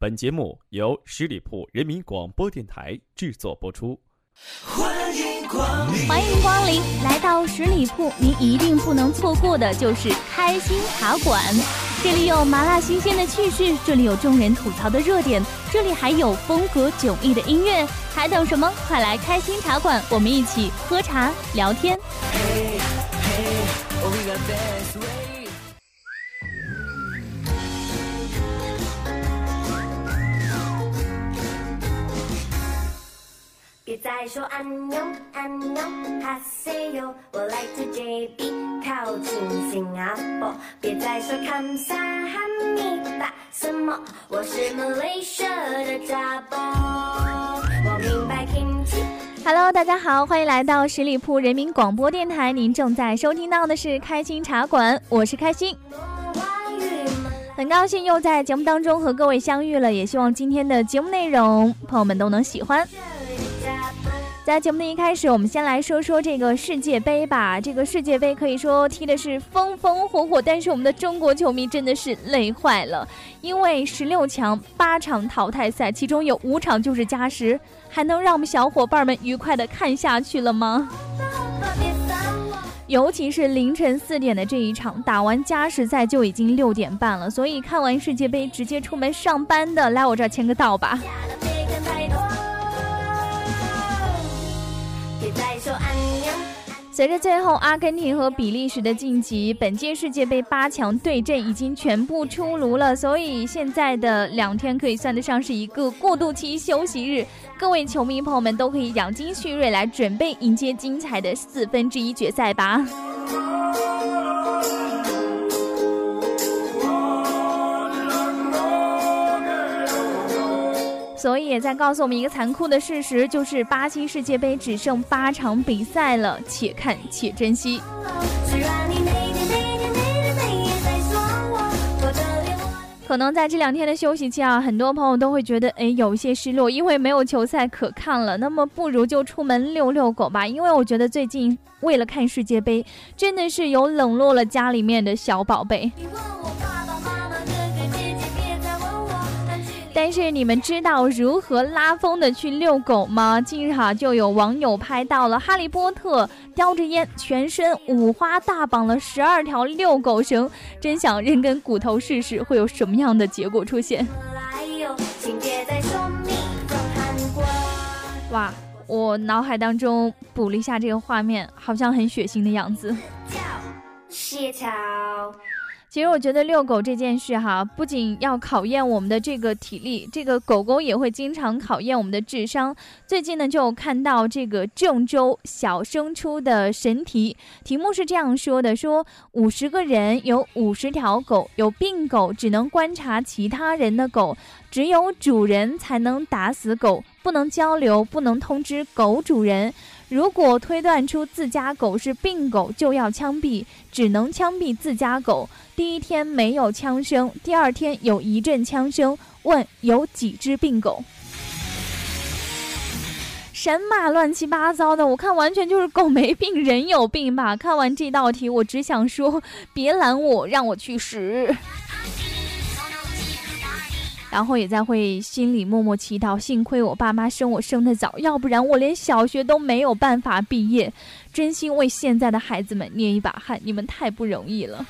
本节目由十里铺人民广播电台制作播出。欢迎光临，欢迎光临来到十里铺，您一定不能错过的就是开心茶馆。这里有麻辣新鲜的趣事，这里有众人吐槽的热点，这里还有风格迥异的音乐。还等什么？快来开心茶馆，我们一起喝茶聊天。别再说安妞安妞哈塞哟，我来自 JB 靠近新加坡。别再说看萨哈密达什么，我是 Malaysia 的扎波。我明白 kimchi。Hello，大家好，欢迎来到十里铺人民广播电台。您正在收听到的是开心茶馆，我是开心。很高兴又在节目当中和各位相遇了，也希望今天的节目内容朋友们都能喜欢。在节目的一开始，我们先来说说这个世界杯吧。这个世界杯可以说踢的是风风火火，但是我们的中国球迷真的是累坏了，因为十六强八场淘汰赛，其中有五场就是加时，还能让我们小伙伴们愉快的看下去了吗？尤其是凌晨四点的这一场，打完加时赛就已经六点半了，所以看完世界杯直接出门上班的，来我这儿签个到吧。随着最后阿根廷和比利时的晋级，本届世界杯八强对阵已经全部出炉了，所以现在的两天可以算得上是一个过渡期休息日，各位球迷朋友们都可以养精蓄锐，来准备迎接精彩的四分之一决赛吧。所以也在告诉我们一个残酷的事实，就是巴西世界杯只剩八场比赛了，且看且珍惜。可能在这两天的休息期啊，很多朋友都会觉得哎有一些失落，因为没有球赛可看了。那么不如就出门遛遛狗吧，因为我觉得最近为了看世界杯，真的是有冷落了家里面的小宝贝。是你们知道如何拉风的去遛狗吗？近日哈就有网友拍到了哈利波特叼着烟，全身五花大绑了十二条遛狗绳，真想扔根骨头试试会有什么样的结果出现。哇，我脑海当中补了一下这个画面，好像很血腥的样子。谢桥。其实我觉得遛狗这件事哈，不仅要考验我们的这个体力，这个狗狗也会经常考验我们的智商。最近呢，就看到这个郑州小升初的神题，题目是这样说的：说五十个人有五十条狗，有病狗只能观察其他人的狗，只有主人才能打死狗，不能交流，不能通知狗主人。如果推断出自家狗是病狗，就要枪毙，只能枪毙自家狗。第一天没有枪声，第二天有一阵枪声。问有几只病狗？神马乱七八糟的，我看完全就是狗没病，人有病吧。看完这道题，我只想说，别拦我，让我去死。然后也在会心里默默祈祷，幸亏我爸妈生我生的早，要不然我连小学都没有办法毕业。真心为现在的孩子们捏一把汗，你们太不容易了。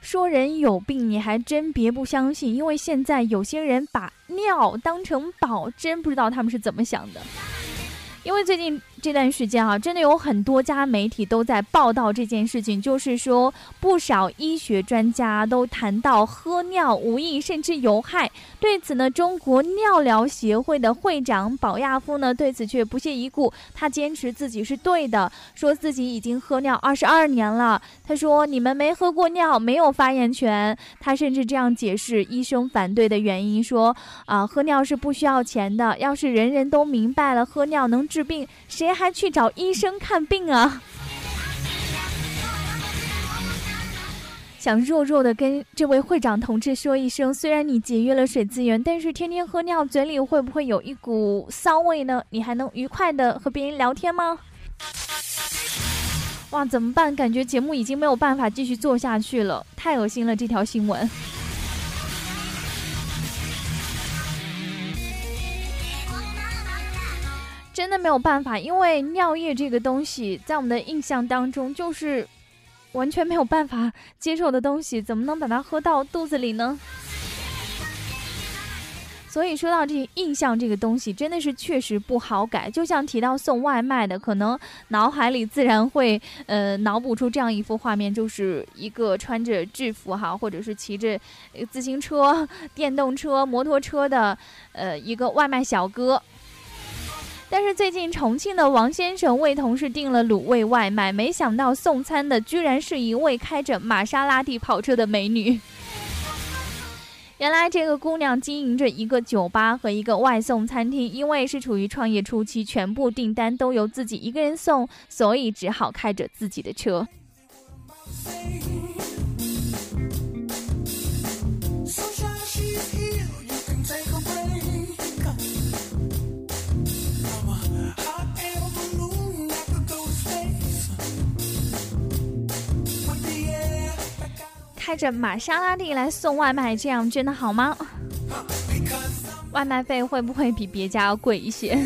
说人有病，你还真别不相信，因为现在有些人把尿当成宝，真不知道他们是怎么想的。因为最近。这段时间啊，真的有很多家媒体都在报道这件事情，就是说不少医学专家都谈到喝尿无益甚至有害。对此呢，中国尿疗协会的会长保亚夫呢对此却不屑一顾，他坚持自己是对的，说自己已经喝尿二十二年了。他说：“你们没喝过尿，没有发言权。”他甚至这样解释医生反对的原因，说：“啊，喝尿是不需要钱的，要是人人都明白了喝尿能治病，谁？”谁还去找医生看病啊？想弱弱的跟这位会长同志说一声，虽然你节约了水资源，但是天天喝尿，嘴里会不会有一股骚味呢？你还能愉快的和别人聊天吗？哇，怎么办？感觉节目已经没有办法继续做下去了，太恶心了！这条新闻。真的没有办法，因为尿液这个东西在我们的印象当中就是完全没有办法 接受的东西，怎么能把它喝到肚子里呢？所以说到这印象这个东西，真的是确实不好改。就像提到送外卖的，可能脑海里自然会呃脑补出这样一幅画面，就是一个穿着制服哈，或者是骑着自行车、电动车、摩托车的呃一个外卖小哥。但是最近重庆的王先生为同事订了卤味外卖，没想到送餐的居然是一位开着玛莎拉蒂跑车的美女。原来这个姑娘经营着一个酒吧和一个外送餐厅，因为是处于创业初期，全部订单都由自己一个人送，所以只好开着自己的车。开着玛莎拉蒂来送外卖，这样真的好吗？外卖费会不会比别家要贵一些？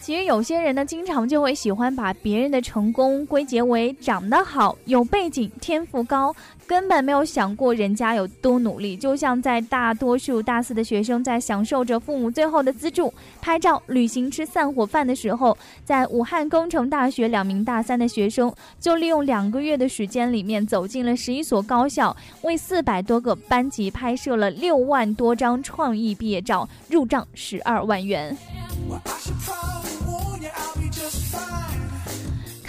其实有些人呢，经常就会喜欢把别人的成功归结为长得好、有背景、天赋高，根本没有想过人家有多努力。就像在大多数大四的学生在享受着父母最后的资助、拍照、旅行、吃散伙饭的时候，在武汉工程大学两名大三的学生就利用两个月的时间里面走进了十一所高校，为四百多个班级拍摄了六万多张创意毕业照，入账十二万元。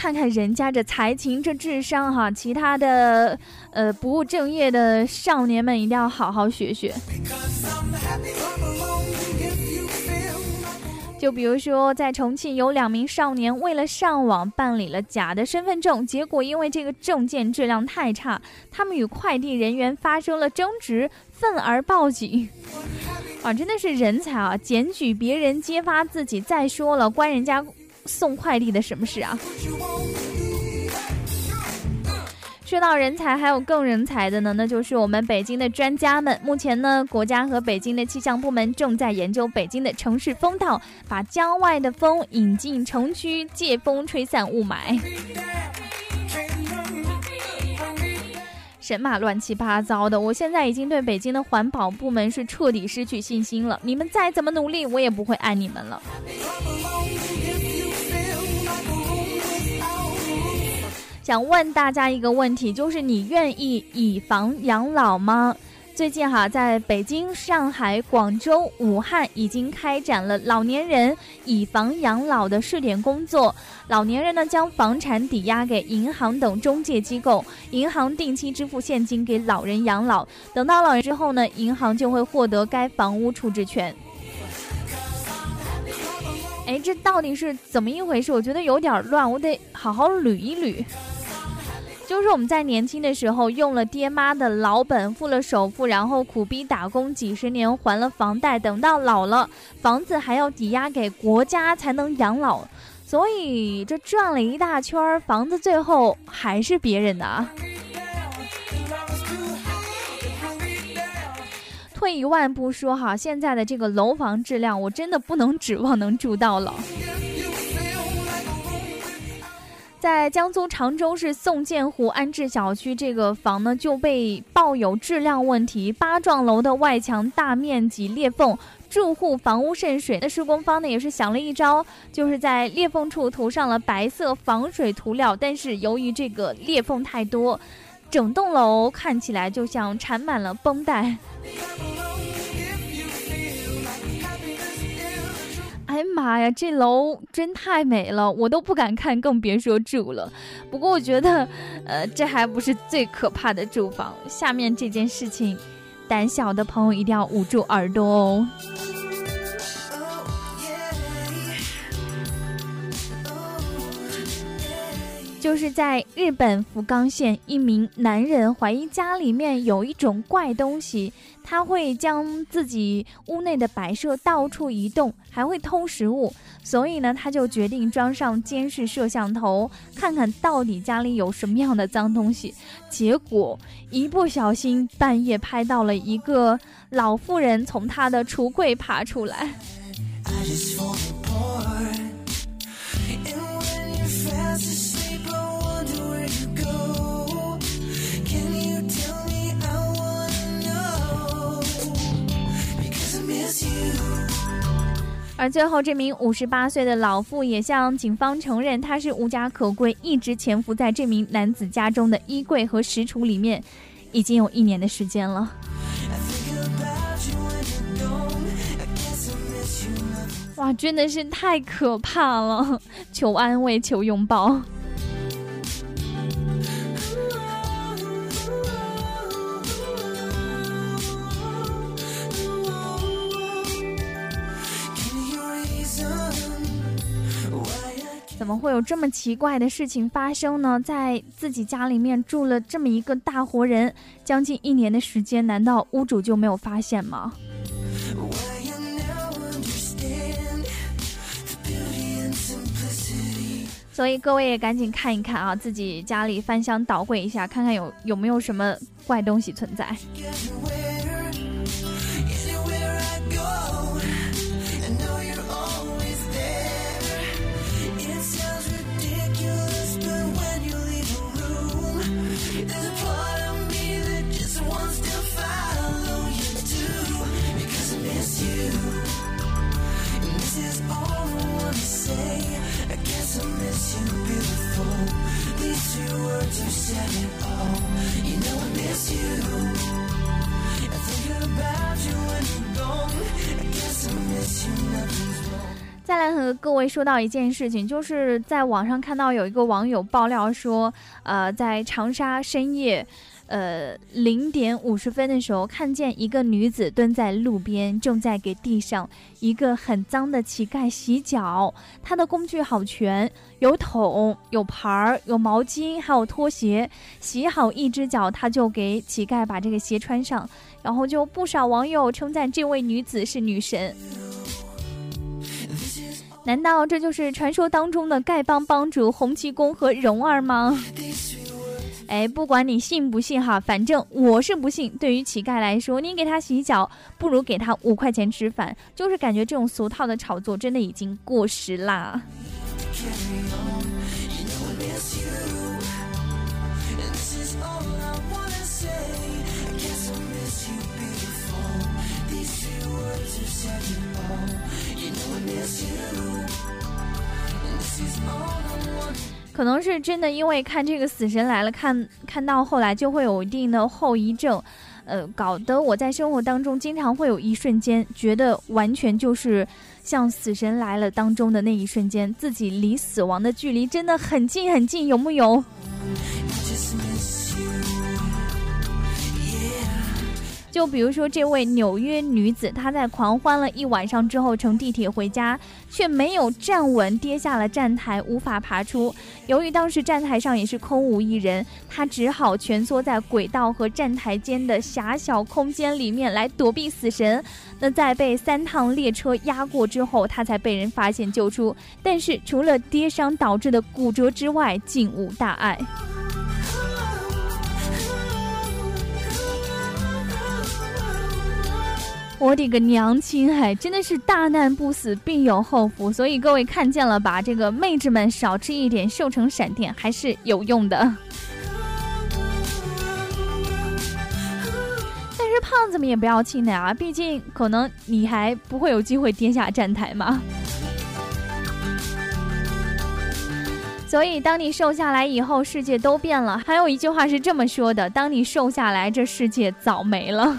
看看人家这才情，这智商哈，其他的呃不务正业的少年们一定要好好学学。就比如说，在重庆有两名少年为了上网办理了假的身份证，结果因为这个证件质量太差，他们与快递人员发生了争执，愤而报警。啊，真的是人才啊！检举别人，揭发自己。再说了，关人家。送快递的什么事啊？说到人才，还有更人才的呢，那就是我们北京的专家们。目前呢，国家和北京的气象部门正在研究北京的城市风道，把郊外的风引进城区，借风吹散雾霾。神马乱七八糟的，我现在已经对北京的环保部门是彻底失去信心了。你们再怎么努力，我也不会爱你们了。想问大家一个问题，就是你愿意以房养老吗？最近哈，在北京、上海、广州、武汉已经开展了老年人以房养老的试点工作。老年人呢，将房产抵押给银行等中介机构，银行定期支付现金给老人养老。等到老人之后呢，银行就会获得该房屋处置权。哎，这到底是怎么一回事？我觉得有点乱，我得好好捋一捋。就是我们在年轻的时候用了爹妈的老本付了首付，然后苦逼打工几十年还了房贷，等到老了房子还要抵押给国家才能养老，所以这转了一大圈儿，房子最后还是别人的啊。退一万步说哈，现在的这个楼房质量，我真的不能指望能住到老。在江苏常州市宋建湖安置小区，这个房呢就被报有质量问题，八幢楼的外墙大面积裂缝，住户房屋渗水。那施工方呢也是想了一招，就是在裂缝处涂上了白色防水涂料，但是由于这个裂缝太多，整栋楼看起来就像缠满了绷带。哎妈呀，这楼真太美了，我都不敢看，更别说住了。不过我觉得，呃，这还不是最可怕的住房。下面这件事情，胆小的朋友一定要捂住耳朵哦。就是在日本福冈县，一名男人怀疑家里面有一种怪东西，他会将自己屋内的摆设到处移动，还会偷食物，所以呢，他就决定装上监视摄像头，看看到底家里有什么样的脏东西。结果一不小心，半夜拍到了一个老妇人从他的橱柜爬出来。而最后，这名五十八岁的老妇也向警方承认，她是无家可归，一直潜伏在这名男子家中的衣柜和食橱里面，已经有一年的时间了。哇，真的是太可怕了！求安慰，求拥抱。会有这么奇怪的事情发生呢？在自己家里面住了这么一个大活人，将近一年的时间，难道屋主就没有发现吗？所以各位也赶紧看一看啊，自己家里翻箱倒柜一下，看看有有没有什么怪东西存在。再来和各位说到一件事情，就是在网上看到有一个网友爆料说，呃，在长沙深夜。呃，零点五十分的时候，看见一个女子蹲在路边，正在给地上一个很脏的乞丐洗脚。她的工具好全，有桶、有盘儿、有毛巾，还有拖鞋。洗好一只脚，她就给乞丐把这个鞋穿上。然后就不少网友称赞这位女子是女神。难道这就是传说当中的丐帮帮主洪七公和蓉儿吗？哎，不管你信不信哈，反正我是不信。对于乞丐来说，你给他洗脚，不如给他五块钱吃饭。就是感觉这种俗套的炒作真的已经过时啦。可能是真的，因为看这个《死神来了》，看看到后来就会有一定的后遗症，呃，搞得我在生活当中经常会有一瞬间觉得完全就是像《死神来了》当中的那一瞬间，自己离死亡的距离真的很近很近，有木有？就比如说这位纽约女子，她在狂欢了一晚上之后乘地铁回家，却没有站稳，跌下了站台，无法爬出。由于当时站台上也是空无一人，她只好蜷缩在轨道和站台间的狭小空间里面来躲避死神。那在被三趟列车压过之后，她才被人发现救出。但是除了跌伤导致的骨折之外，竟无大碍。我的个娘亲！哎，真的是大难不死，必有后福。所以各位看见了吧？这个妹纸们少吃一点，瘦成闪电还是有用的。但是胖子们也不要气馁啊，毕竟可能你还不会有机会跌下站台嘛。所以当你瘦下来以后，世界都变了。还有一句话是这么说的：当你瘦下来，这世界早没了。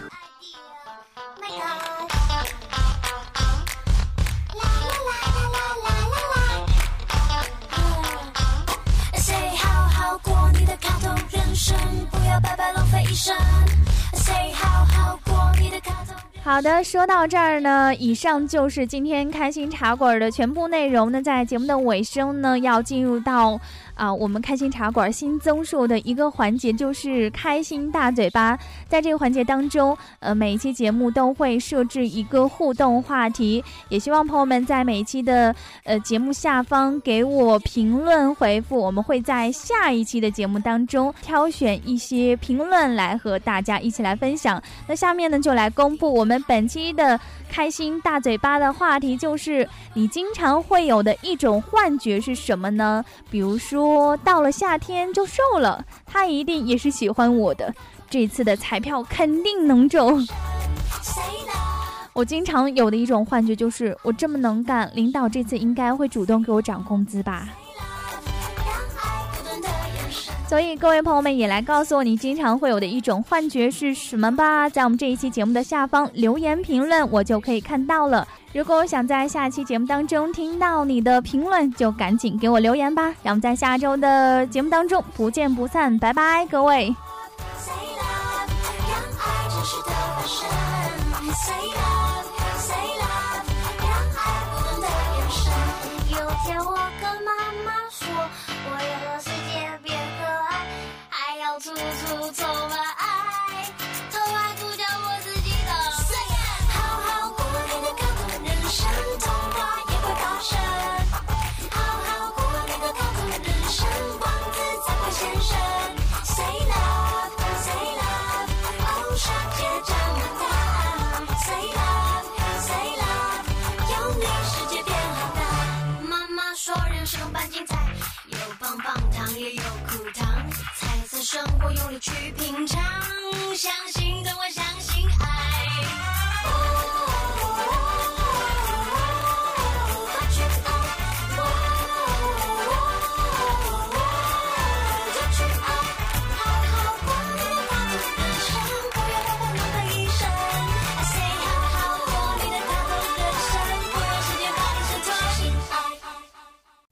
好的，说到这儿呢，以上就是今天开心茶馆的全部内容。那在节目的尾声呢，要进入到啊，我们开心茶馆新增入的一个环节就是开心大嘴巴。在这个环节当中，呃，每一期节目都会设置一个互动话题，也希望朋友们在每一期的呃节目下方给我评论回复，我们会在下一期的节目当中挑选一些评论来和大家一起来分享。那下面呢，就来公布我们本期的开心大嘴巴的话题，就是你经常会有的一种幻觉是什么呢？比如说说到了夏天就瘦了，他一定也是喜欢我的，这次的彩票肯定能中。我经常有的一种幻觉就是，我这么能干，领导这次应该会主动给我涨工资吧。所以各位朋友们也来告诉我，你经常会有的一种幻觉是什么吧？在我们这一期节目的下方留言评论，我就可以看到了。如果想在下期节目当中听到你的评论，就赶紧给我留言吧。让我们在下周的节目当中不见不散，拜拜，各位。生